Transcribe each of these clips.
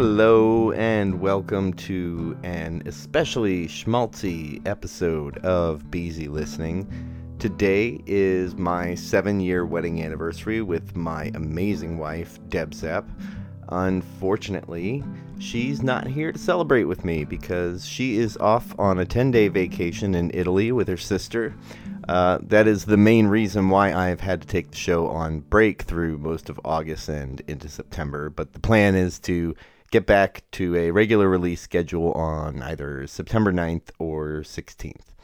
Hello, and welcome to an especially schmaltzy episode of Beezy Listening. Today is my seven year wedding anniversary with my amazing wife, Deb Zepp. Unfortunately, she's not here to celebrate with me because she is off on a 10 day vacation in Italy with her sister. Uh, that is the main reason why I've had to take the show on break through most of August and into September. But the plan is to get back to a regular release schedule on either September 9th or 16th.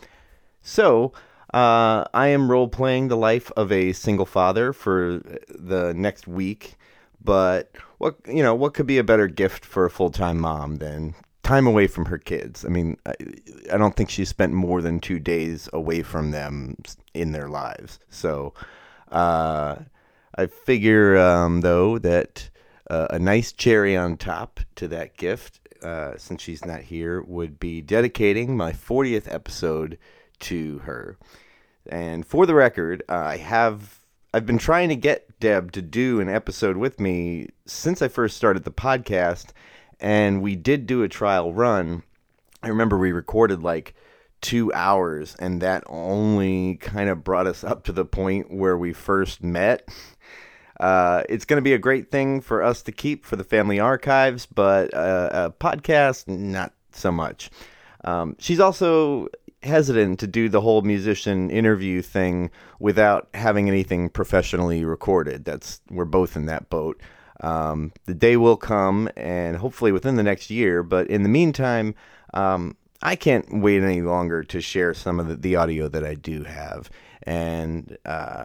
So, uh, I am role playing the life of a single father for the next week. But what you know, what could be a better gift for a full time mom than time away from her kids? I mean, I, I don't think she spent more than two days away from them in their lives. So, uh, I figure um, though that uh, a nice cherry on top to that gift, uh, since she's not here, would be dedicating my 40th episode to her. And for the record, I have I've been trying to get Deb to do an episode with me since I first started the podcast, and we did do a trial run. I remember we recorded like two hours, and that only kind of brought us up to the point where we first met. Uh, it's going to be a great thing for us to keep for the family archives, but uh, a podcast, not so much. Um, she's also hesitant to do the whole musician interview thing without having anything professionally recorded. That's we're both in that boat. Um, the day will come, and hopefully within the next year. But in the meantime, um, I can't wait any longer to share some of the, the audio that I do have. And uh,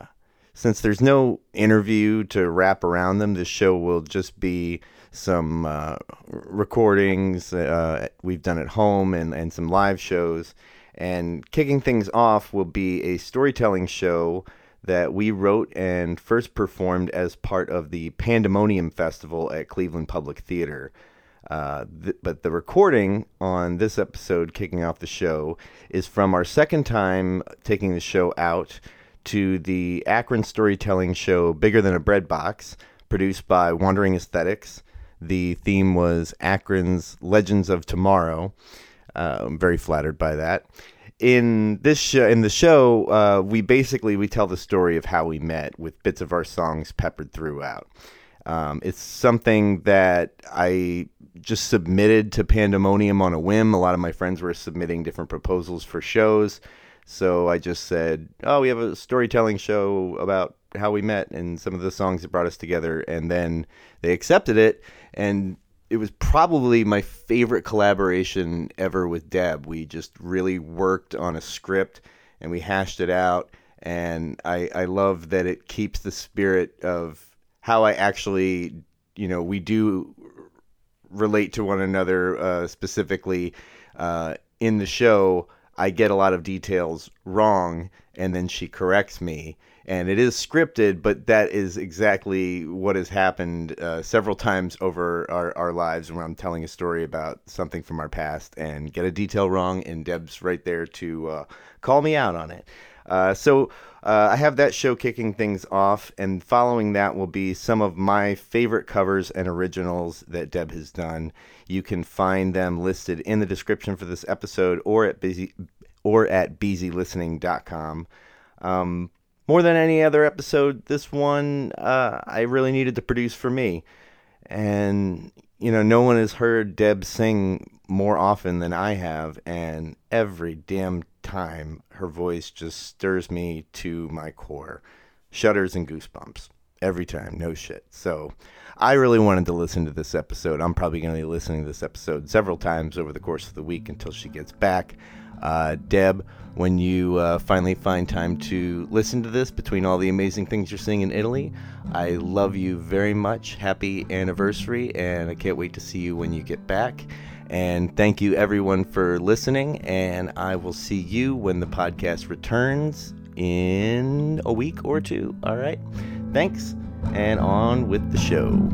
since there's no interview to wrap around them, this show will just be some uh, recordings uh, we've done at home and, and some live shows. And kicking things off will be a storytelling show that we wrote and first performed as part of the Pandemonium Festival at Cleveland Public Theater. Uh, th- but the recording on this episode, kicking off the show, is from our second time taking the show out to the Akron storytelling show Bigger Than a Bread Box, produced by Wandering Aesthetics. The theme was Akron's Legends of Tomorrow. Uh, I'm very flattered by that. In this show, in the show, uh, we basically we tell the story of how we met with bits of our songs peppered throughout. Um, it's something that I just submitted to Pandemonium on a whim. A lot of my friends were submitting different proposals for shows. So I just said, "Oh, we have a storytelling show about how we met and some of the songs that brought us together." And then they accepted it, and it was probably my favorite collaboration ever with Deb. We just really worked on a script and we hashed it out. And I, I love that it keeps the spirit of how I actually, you know, we do relate to one another uh, specifically uh, in the show. I get a lot of details wrong, and then she corrects me. And it is scripted, but that is exactly what has happened uh, several times over our, our lives when I'm telling a story about something from our past and get a detail wrong, and Deb's right there to uh, call me out on it. Uh, so uh, I have that show kicking things off, and following that will be some of my favorite covers and originals that Deb has done. You can find them listed in the description for this episode or at busy or at beezylistening.com. Um, more than any other episode, this one uh, I really needed to produce for me. And, you know, no one has heard Deb sing more often than I have, and every damn time her voice just stirs me to my core. Shudders and goosebumps. Every time, no shit. So I really wanted to listen to this episode. I'm probably going to be listening to this episode several times over the course of the week until she gets back. Uh, Deb, when you uh, finally find time to listen to this between all the amazing things you're seeing in Italy, I love you very much. Happy anniversary, and I can't wait to see you when you get back. And thank you everyone for listening, and I will see you when the podcast returns in a week or two. All right. Thanks, and on with the show.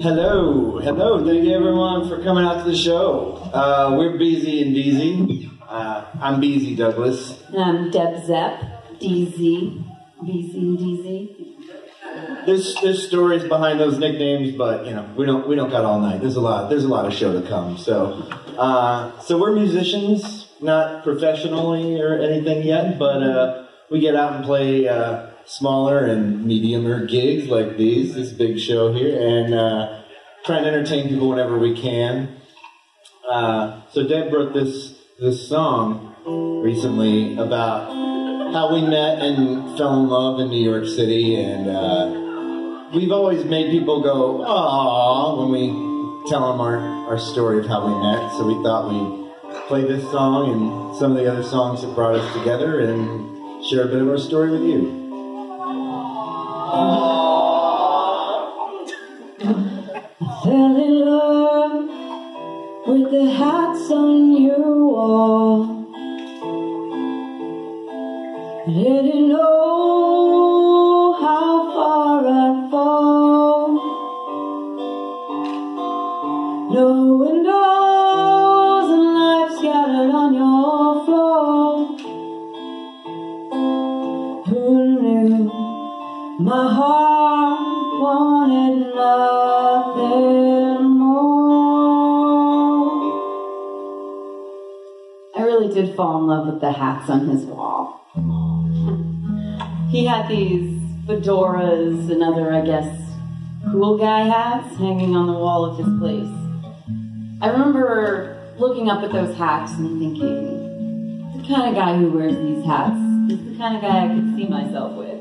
Hello, hello. Thank you everyone for coming out to the show. Uh, we're Beezy and Deezy. Uh, I'm Beezy Douglas. I'm Deb Zepp, DZ, BZ and DZ. There's there's stories behind those nicknames, but you know we don't we don't got all night. There's a lot there's a lot of show to come. So uh, so we're musicians, not professionally or anything yet, but uh, we get out and play uh, smaller and mediumer gigs like these, this big show here, and uh, try and entertain people whenever we can. Uh, so Deb wrote this this song recently about how we met and fell in love in New York City, and uh, we've always made people go "aww" when we tell them our, our story of how we met. So we thought we'd play this song and some of the other songs that brought us together and share a bit of our story with you. Fell in love with the hats on your wall. Know fall in love with the hats on his wall. He had these fedoras and other, I guess, cool guy hats hanging on the wall of his place. I remember looking up at those hats and thinking, the kind of guy who wears these hats is the kind of guy I could see myself with.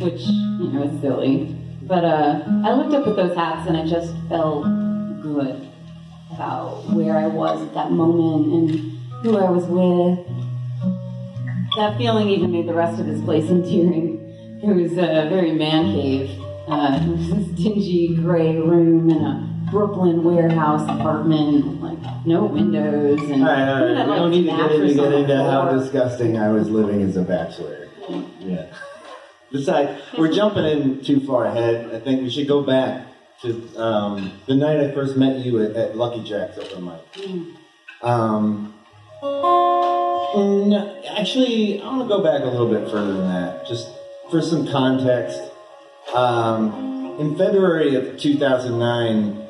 Which, you know, is silly. But uh, I looked up at those hats and I just felt good about where I was at that moment and who I was with. That feeling even made the rest of his place endearing. It was a very man cave. Uh, this dingy gray room in a Brooklyn warehouse apartment, like no windows and All right, all right. We like, don't need to get into, get into how disgusting I was living as a bachelor. Yeah. Besides, we're jumping in too far ahead. I think we should go back to um, the night I first met you at, at Lucky Jack's open mic. Um, mm, actually, I want to go back a little bit further than that, just for some context. Um, in February of 2009,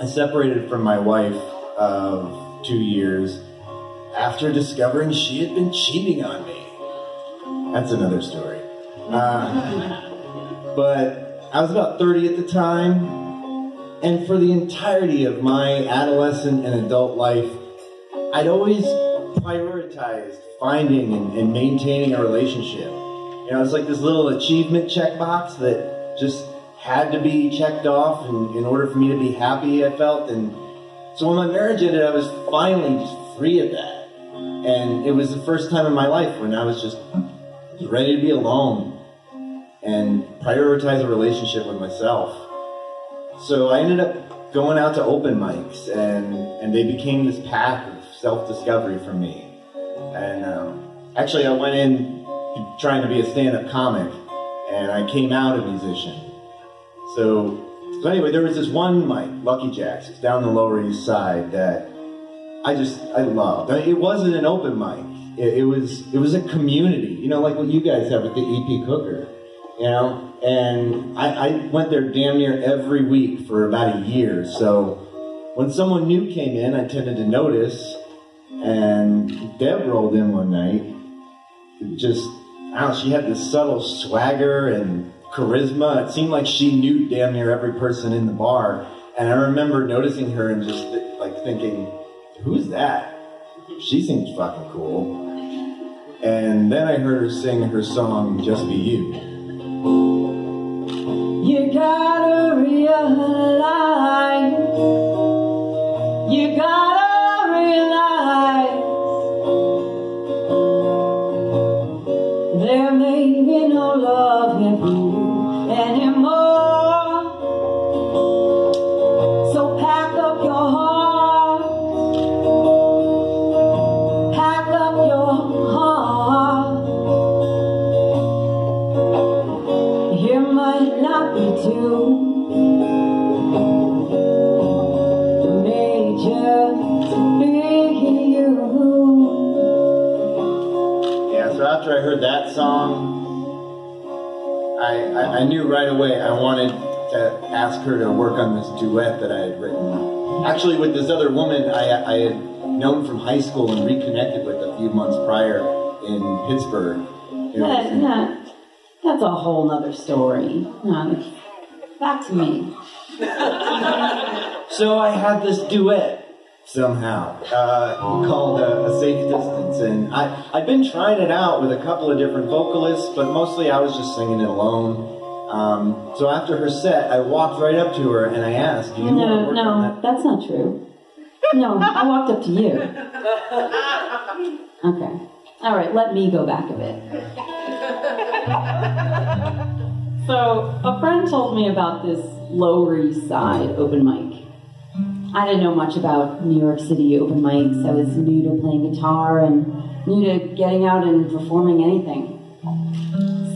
I separated from my wife of two years after discovering she had been cheating on me. That's another story. Uh, but I was about 30 at the time, and for the entirety of my adolescent and adult life, I'd always prioritized finding and, and maintaining a relationship. You know, it's like this little achievement checkbox that just had to be checked off in, in order for me to be happy, I felt. And so when my marriage ended, I was finally just free of that. And it was the first time in my life when I was just ready to be alone and prioritize a relationship with myself. So I ended up going out to open mics, and and they became this path self-discovery for me. And um, actually, I went in trying to be a stand-up comic, and I came out a musician. So, so anyway, there was this one mic, Lucky Jack's, down the Lower East Side, that I just I loved. I mean, it wasn't an open mic. It, it was it was a community. You know, like what you guys have at the EP Cooker. You know, and I, I went there damn near every week for about a year. So when someone new came in, I tended to notice. And Deb rolled in one night. Just I don't know. She had this subtle swagger and charisma. It seemed like she knew damn near every person in the bar. And I remember noticing her and just like thinking, who's that? She seems fucking cool. And then I heard her sing her song, Just Be You. You I, I, I knew right away I wanted to ask her to work on this duet that I had written. Actually, with this other woman I, I had known from high school and reconnected with a few months prior in Pittsburgh. It was- That, that, that's a whole nother story. No, back to me. So I had this duet somehow uh, called uh, A Safe Distance, and I, I'd been trying it out with a couple of different vocalists, but mostly I was just singing it alone. Um, so after her set, I walked right up to her and I asked, "Do you want to No, work on no, that?" that's not true. No, I walked up to you. Okay. All right, let me go back a bit. So, a friend told me about this Lower East Side open mic. I didn't know much about New York City open mics. I was new to playing guitar and new to getting out and performing anything.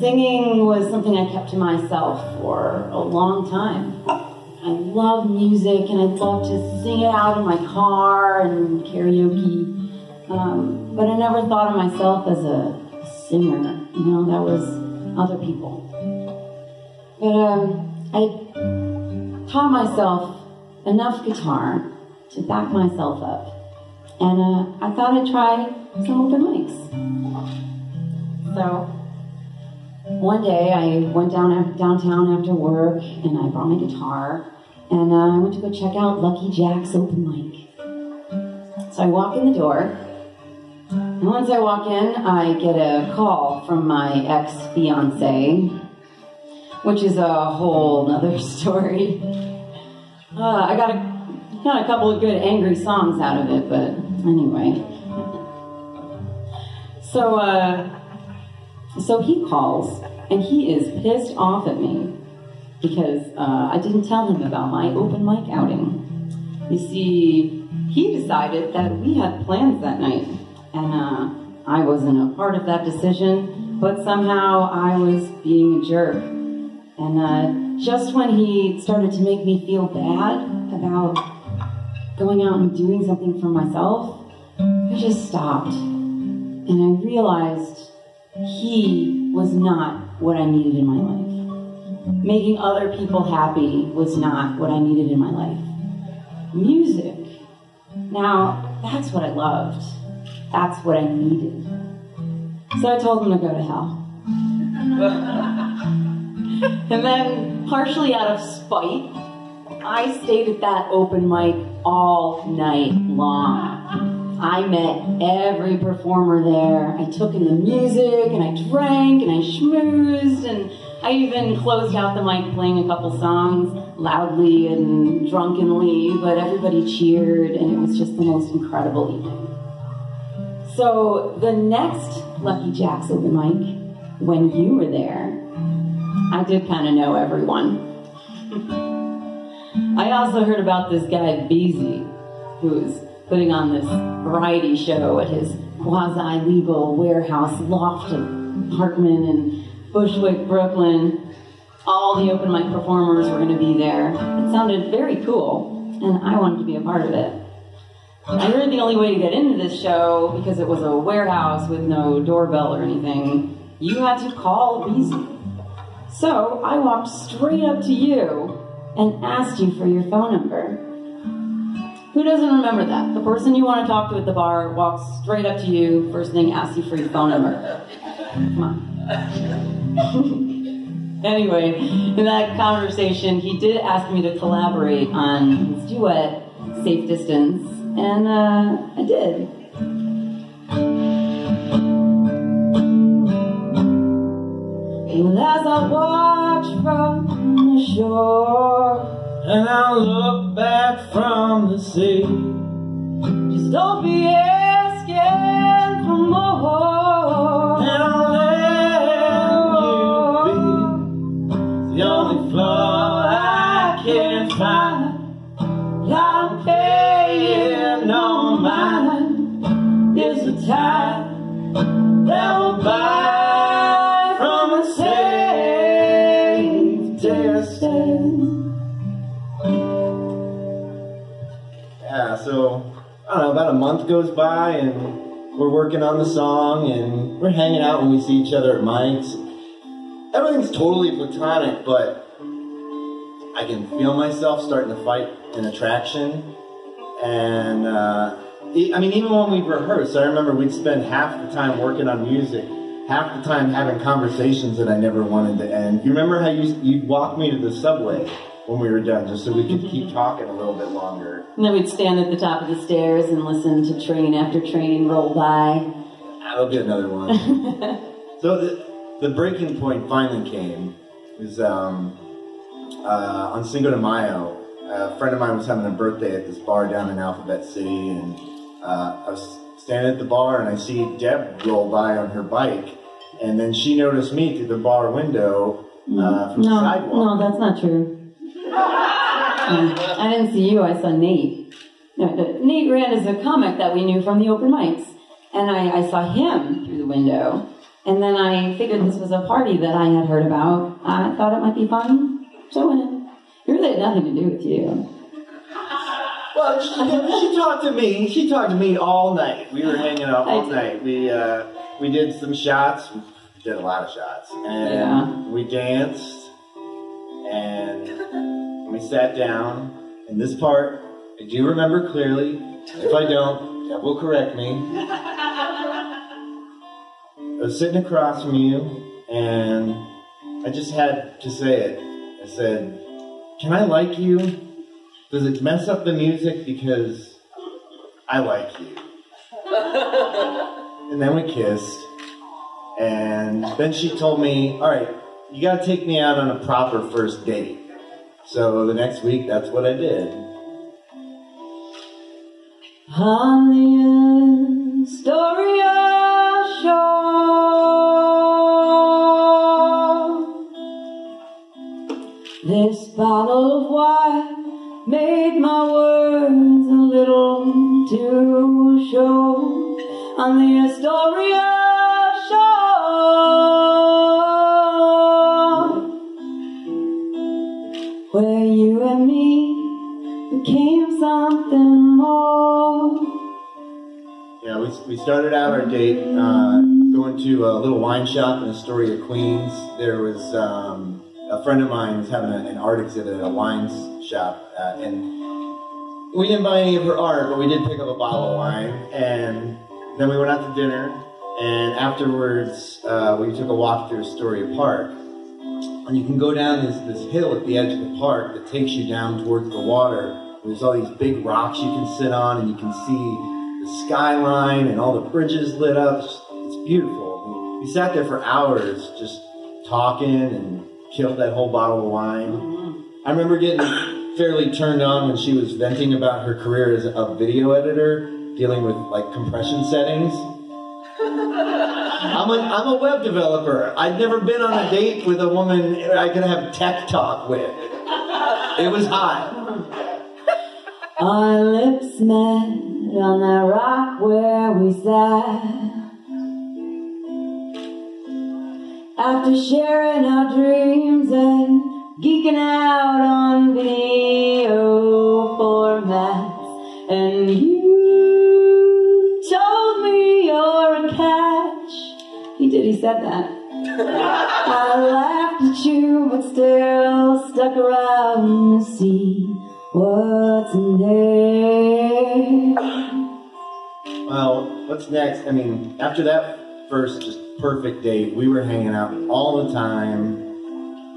Singing was something I kept to myself for a long time. I love music and I love to sing it out in my car and karaoke. Um, but I never thought of myself as a singer. You know, that was other people. But um, I taught myself enough guitar to back myself up. And uh, I thought I'd try some open mics. So one day I went down downtown after work and I brought my guitar and uh, I went to go check out Lucky Jack's open mic. So I walk in the door and once I walk in, I get a call from my ex fiance, which is a whole nother story. Uh, I got a, got a couple of good angry songs out of it, but anyway. So, uh, so he calls and he is pissed off at me because uh, I didn't tell him about my open mic outing. You see, he decided that we had plans that night, and uh, I wasn't a part of that decision, but somehow I was being a jerk. And uh, just when he started to make me feel bad about going out and doing something for myself, I just stopped. And I realized he was not what I needed in my life. Making other people happy was not what I needed in my life. Music. Now, that's what I loved. That's what I needed. So I told him to go to hell. and then, partially out of spite, I stayed at that open mic all night long. I met every performer there. I took in the music and I drank and I schmoozed and I even closed out the mic playing a couple songs loudly and drunkenly, but everybody cheered and it was just the most incredible evening. So the next Lucky Jack's open mic, when you were there, I did kind of know everyone. I also heard about this guy Beezy, who's putting on this variety show at his quasi-legal warehouse loft apartment in Bushwick, Brooklyn. All the open mic performers were going to be there. It sounded very cool, and I wanted to be a part of it. I heard the only way to get into this show, because it was a warehouse with no doorbell or anything, you had to call Beezy. So I walked straight up to you and asked you for your phone number. Who doesn't remember that? The person you want to talk to at the bar walks straight up to you, first thing asks you for your phone number. Come on. anyway, in that conversation, he did ask me to collaborate on his duet, Safe Distance, and uh, I did. Well, as I watch from the shore, And I look back from the sea. just don't be asking for more. And I'll let you be the only flaw I can find. I'm paying no mind. Is the time that will buy Yeah, so I don't know. About a month goes by, and we're working on the song and we're hanging out when we see each other at mics. Everything's totally platonic, but I can feel myself starting to fight an attraction. And uh, I mean, even when we rehearse, I remember we'd spend half the time working on music, half the time having conversations that I never wanted to end. You remember how you, you'd walk me to the subway when we were done, just so we could keep talking a little bit longer. And then we'd stand at the top of the stairs and listen to train after train roll by. That'll be another one. so the, the breaking point finally came. It was um, uh, on Cinco de Mayo. A friend of mine was having a birthday at this bar down in Alphabet City, and uh, I was standing at the bar and I see Deb roll by on her bike, and then she noticed me through the bar window uh, from the No, sidewalk. no, that's not true. Um, I didn't see you. I saw Nate. No, no, Nate ran as a comic that we knew from the open mics, and I, I saw him through the window. And then I figured this was a party that I had heard about. I thought it might be fun. So went in. It really had nothing to do with you. Well, she, she talked to me. She talked to me all night. We were hanging out all night. We uh, we did some shots. We did a lot of shots, and Yeah. we danced, and we sat down. And this part, I do remember clearly. If I don't, that will correct me. I was sitting across from you, and I just had to say it. I said, "Can I like you?" Does it mess up the music because I like you? and then we kissed. And then she told me, all right, you got to take me out on a proper first date. So the next week, that's what I did. On the Astoria shore, this bottle of wine made my words a little too short. On the Astoria shore, something more. Yeah, we, we started out our date uh, going to a little wine shop in Astoria, Queens. There was um, a friend of mine was having a, an art exhibit at a wine shop, uh, and we didn't buy any of her art, but we did pick up a bottle of wine, and then we went out to dinner. And afterwards, uh, we took a walk through Astoria Park, and you can go down this, this hill at the edge of the park that takes you down towards the water. There's all these big rocks you can sit on, and you can see the skyline and all the bridges lit up. It's, it's beautiful. We sat there for hours just talking and killed that whole bottle of wine. Mm-hmm. I remember getting fairly turned on when she was venting about her career as a video editor, dealing with like compression settings. I'm a, I'm a web developer. I'd never been on a date with a woman I could have tech talk with. It was hot. Our lips met on that rock where we sat. After sharing our dreams and geeking out on video formats, and you told me you're a catch. He did, he said that. I laughed at you, but still stuck around to see what's there. Well, what's next? I mean, after that first just perfect date, we were hanging out all the time.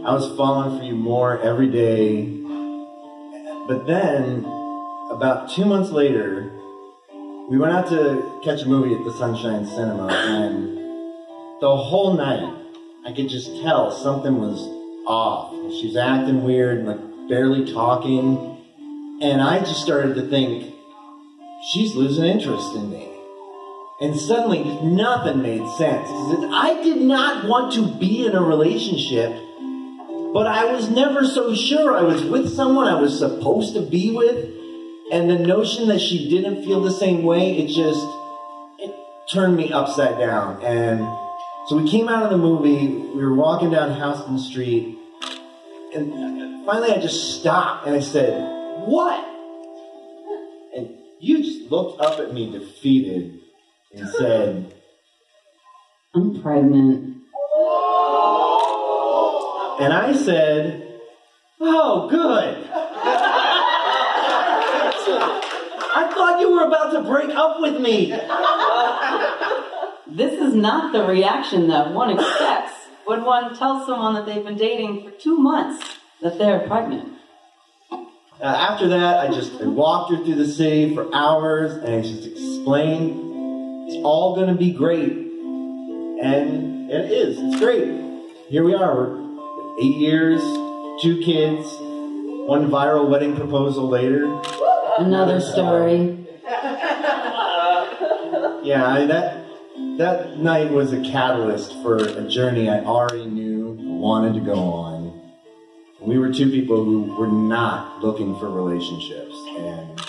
I was falling for you more every day. But then, about two months later, we went out to catch a movie at the Sunshine Cinema, and the whole night, I could just tell something was off. She was acting weird, like barely talking, and I just started to think, she's losing interest in me. And suddenly, nothing made sense. I did not want to be in a relationship, but I was never so sure I was with someone I was supposed to be with. And the notion that she didn't feel the same way, it just, it turned me upside down. And so we came out of the movie, we were walking down Houston Street, and finally I just stopped and I said, What? And you just looked up at me defeated and said, I'm pregnant. and I said, Oh, good. I thought you were about to break up with me. This is not the reaction that one expects when one tells someone that they've been dating for two months that they're pregnant. Uh, after that, I just I walked her through the city for hours and I just explained it's all going to be great. And it is. It's great. Here we are. We're eight years, two kids, one viral wedding proposal later. Another story. Yeah, I, that that night was a catalyst for a journey I already knew I wanted to go on. We were two people who were not looking for relationships and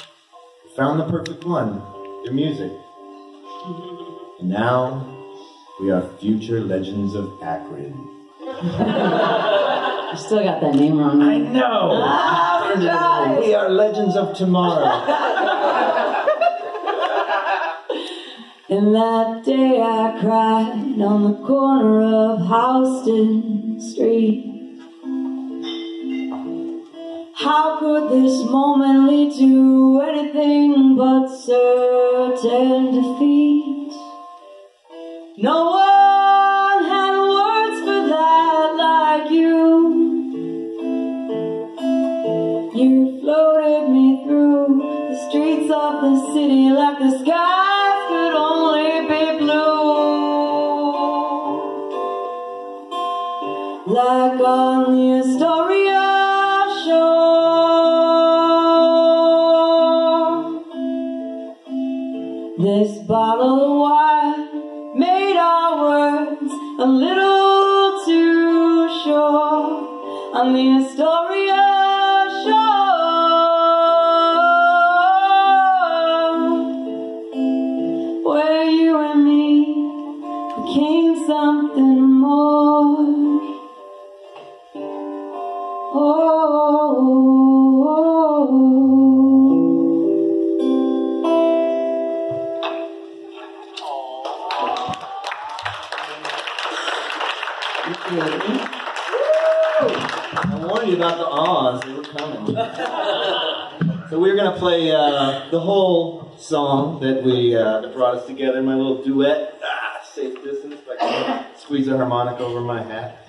found the perfect one, their music. And now we are future legends of Akron. I still got that name wrong. I know. Oh, we tried. we are legends of tomorrow. And that day I cried on the corner of Houston Street. How could this moment lead to anything but certain defeat? No one had words for that like you. You floated me through the streets of the city like the skies could only be blue. Like on the I warned you about the ahs, they were coming. so we're gonna play uh, the whole song that we uh, that brought us together. My little duet, ah, safe distance. Can squeeze a harmonica over my hat.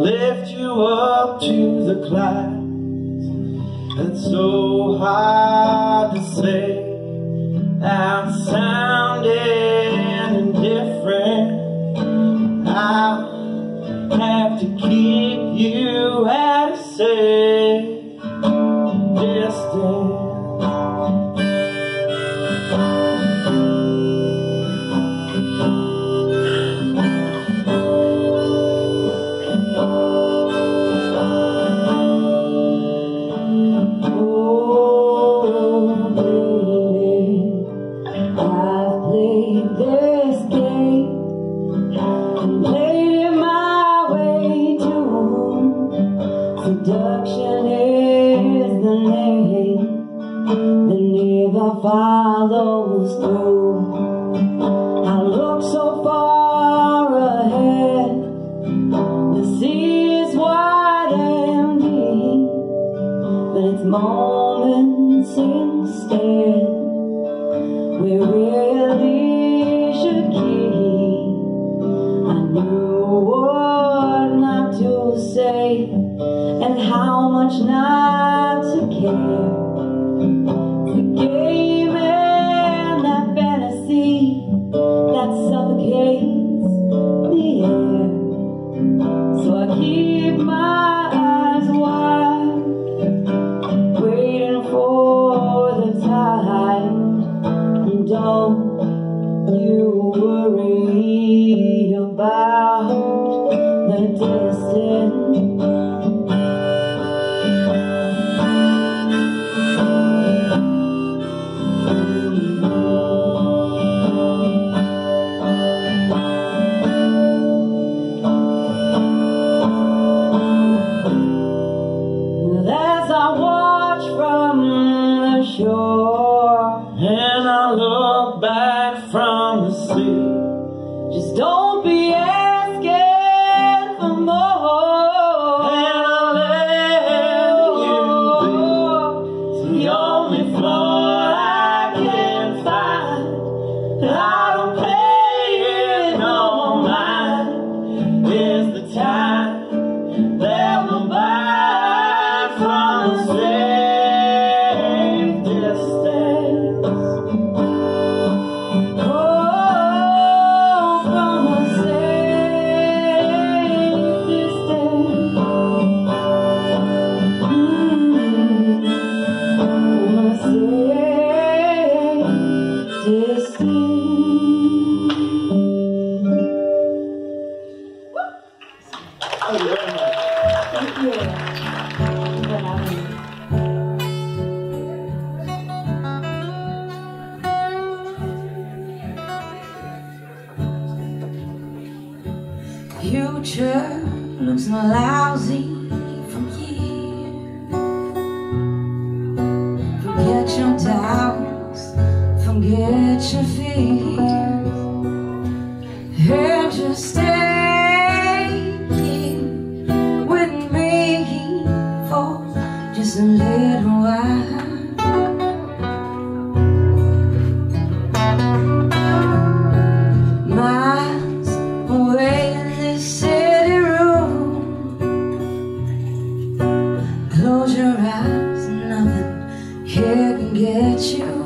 Lift you up to the clouds. It's so hard to say. I'm sounding indifferent. I have to keep you at a safe Close your eyes, nothing here can get you.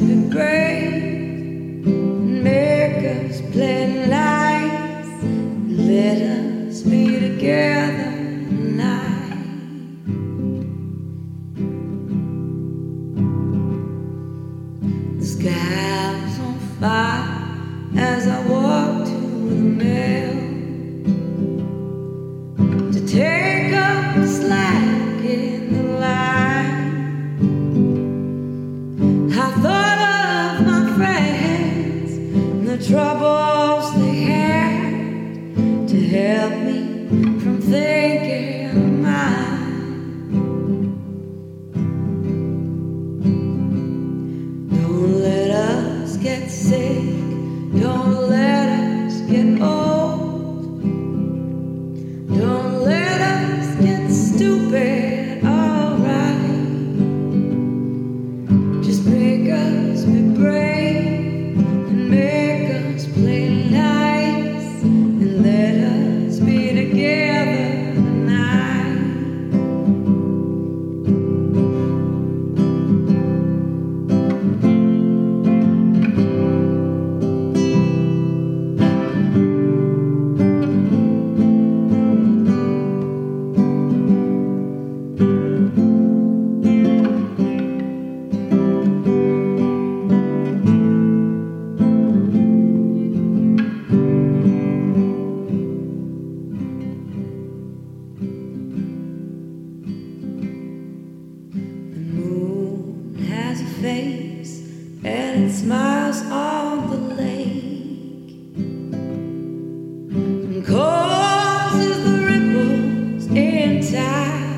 been great. inside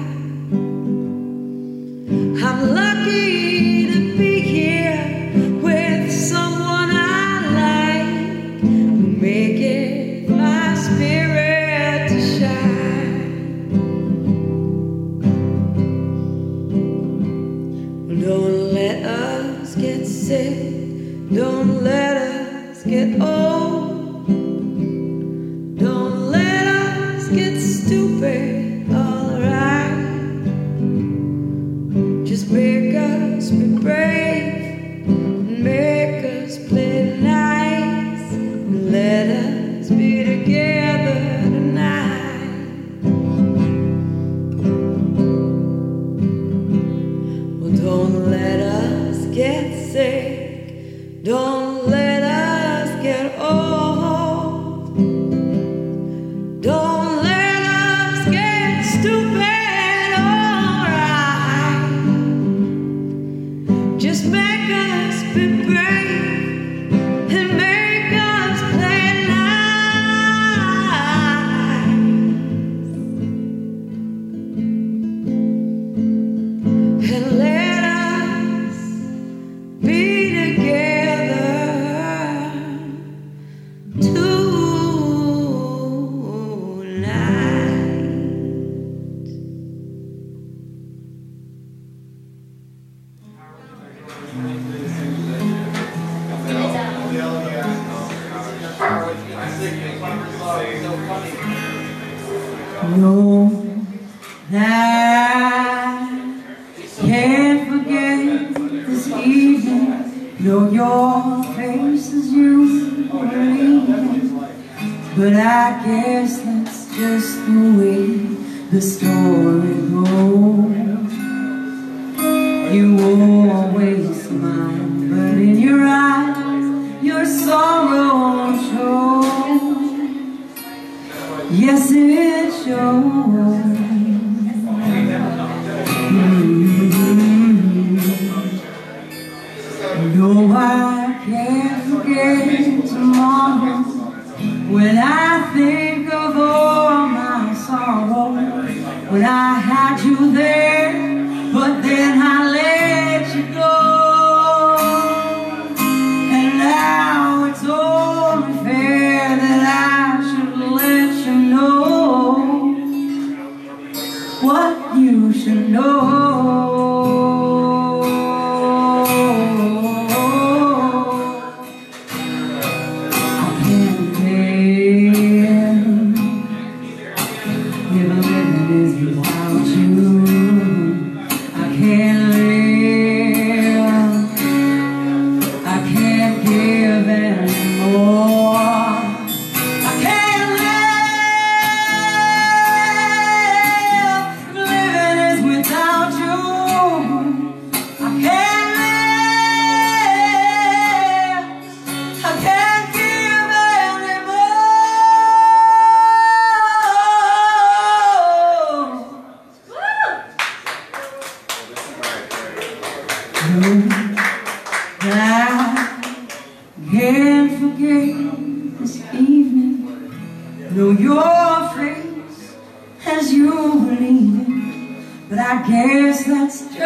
But I guess that's just the way the story goes. You always smile, but in your eyes your sorrow shows. Yes, it shows.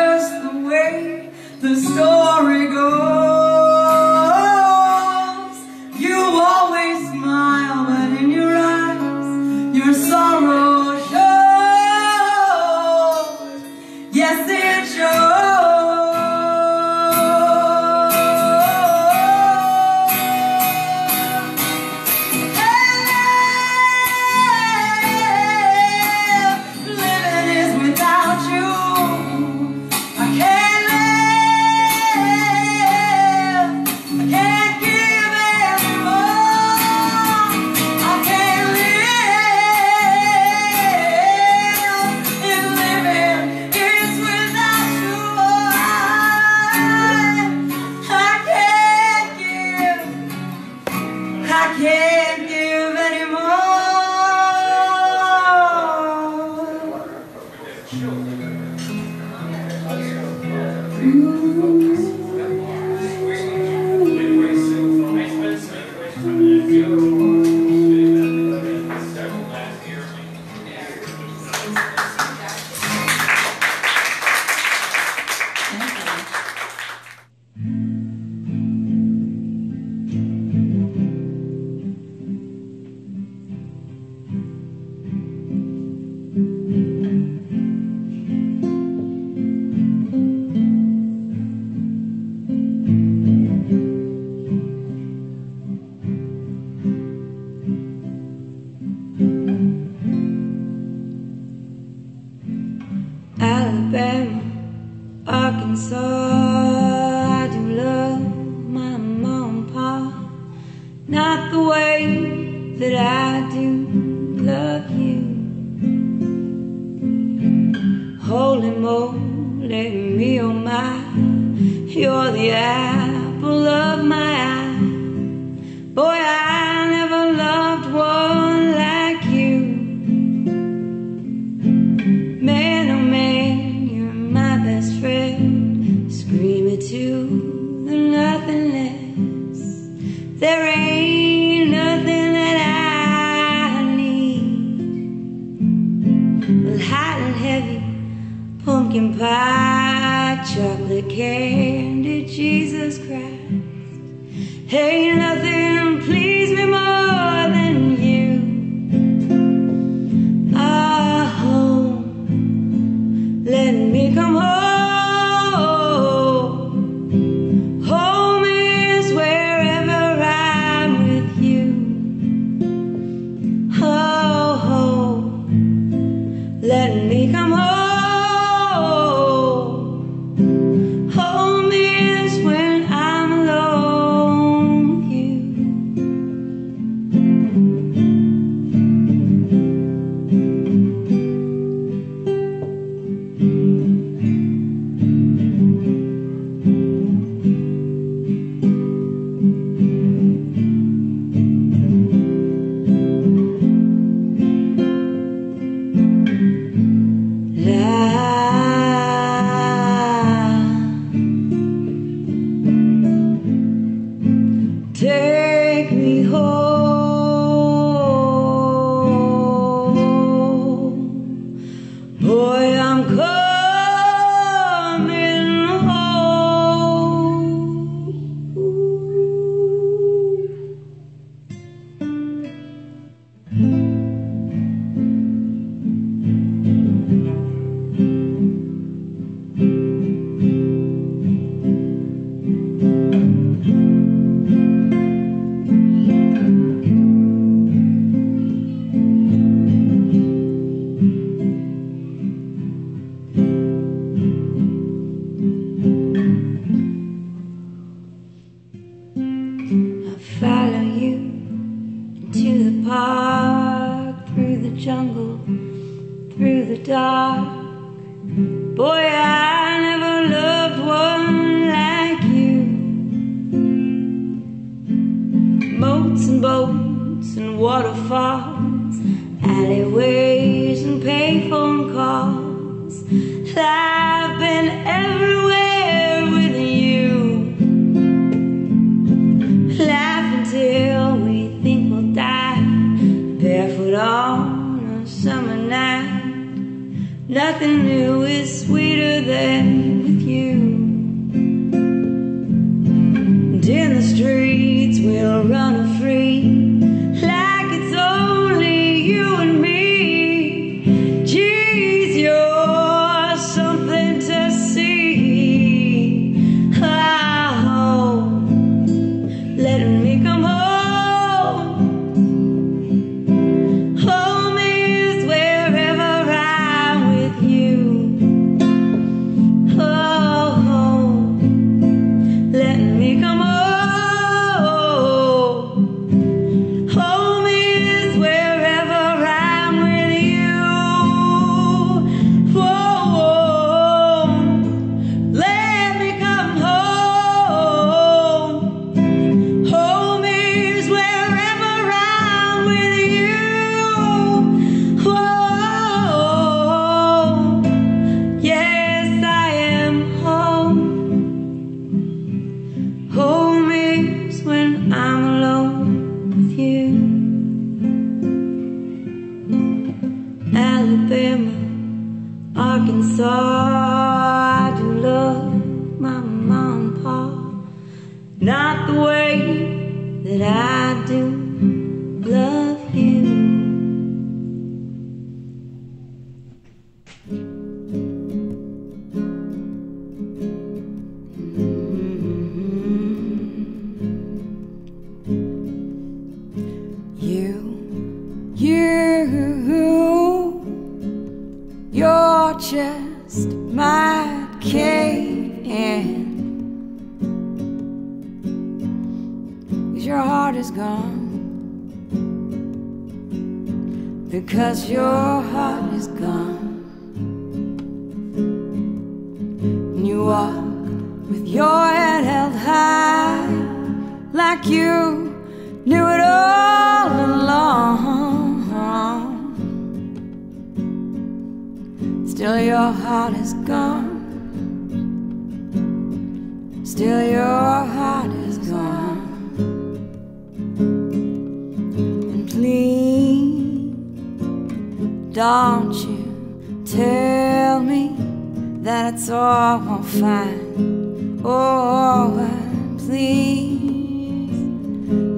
just the way the story goes. me, oh my, you're the apple of my eye. Boy, I never loved one like you. Man, oh man, you're my best friend. Scream it to the nothingness. There ain't nothing that I need. Well, hot and heavy pumpkin pie came to Jesus Christ. Hey,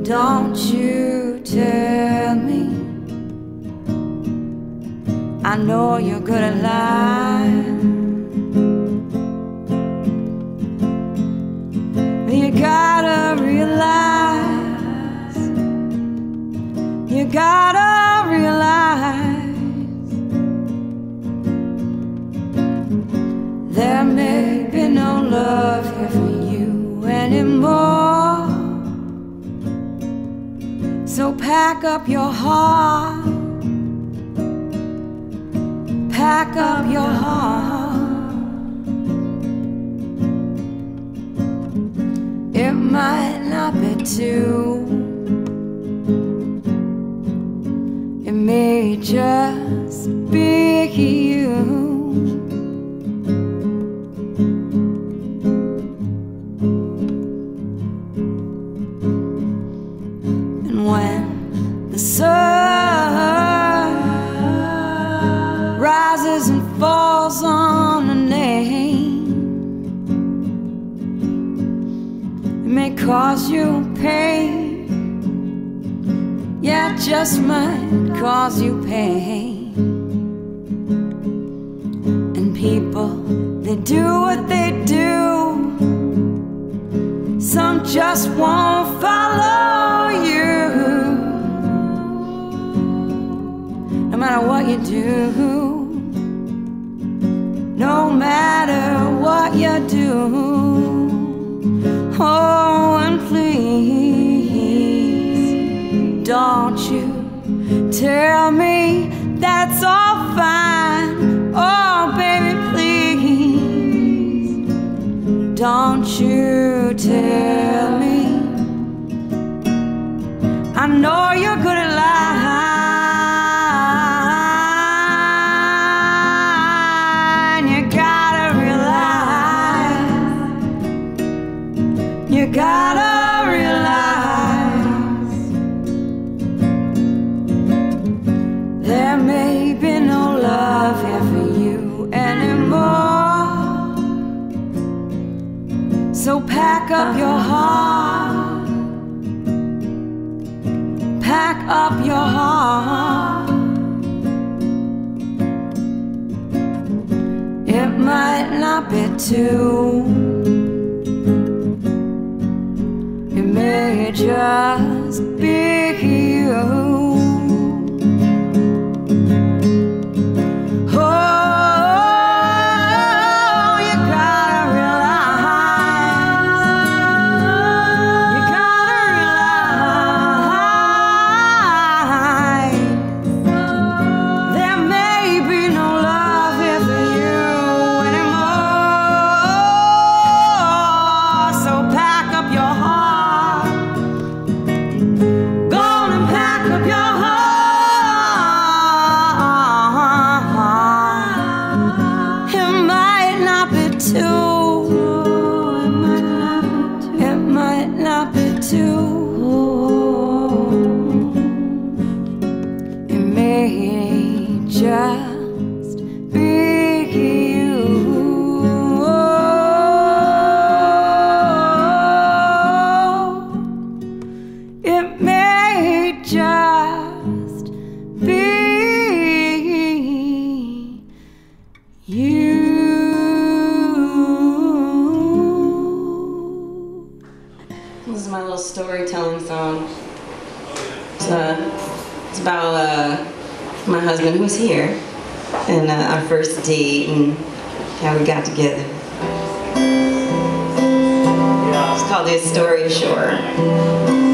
don't you tell me. I know you're at lying. You gotta realize, you gotta realize, there may be no love So pack up your heart, pack up your heart. It might not be two. It may just be you. Cause you pain. Yeah, just might cause you pain. And people, they do what they do. Some just won't follow you. No matter what you do, no matter what you do. Oh, and please, don't you tell me that's all fine. Oh, baby, please, don't you tell me. I know you're good at up your heart. Pack up your heart. It might not be too. It may just be you. was here and uh, our first date and how we got together. It's called The story Shore.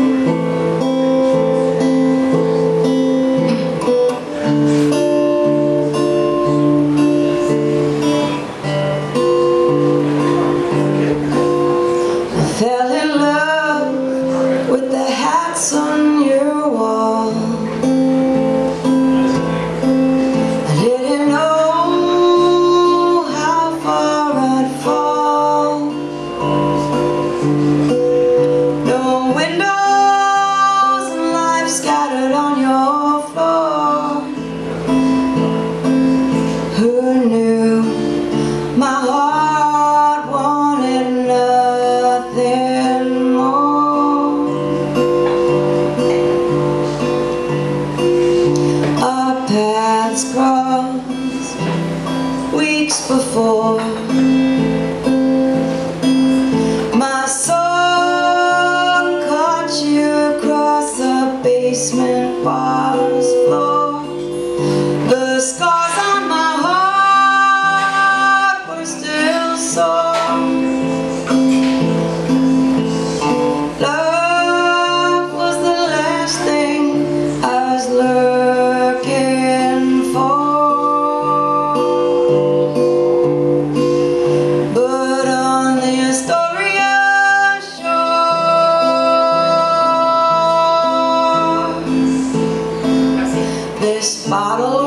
bottle